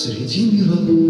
среди миров.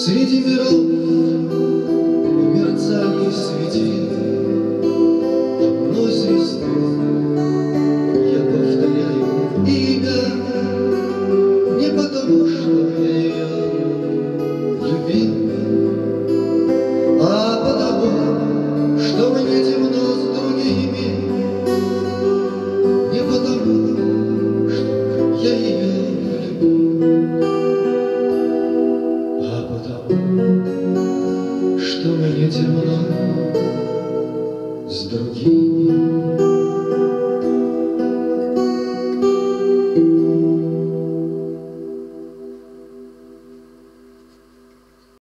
Среди миров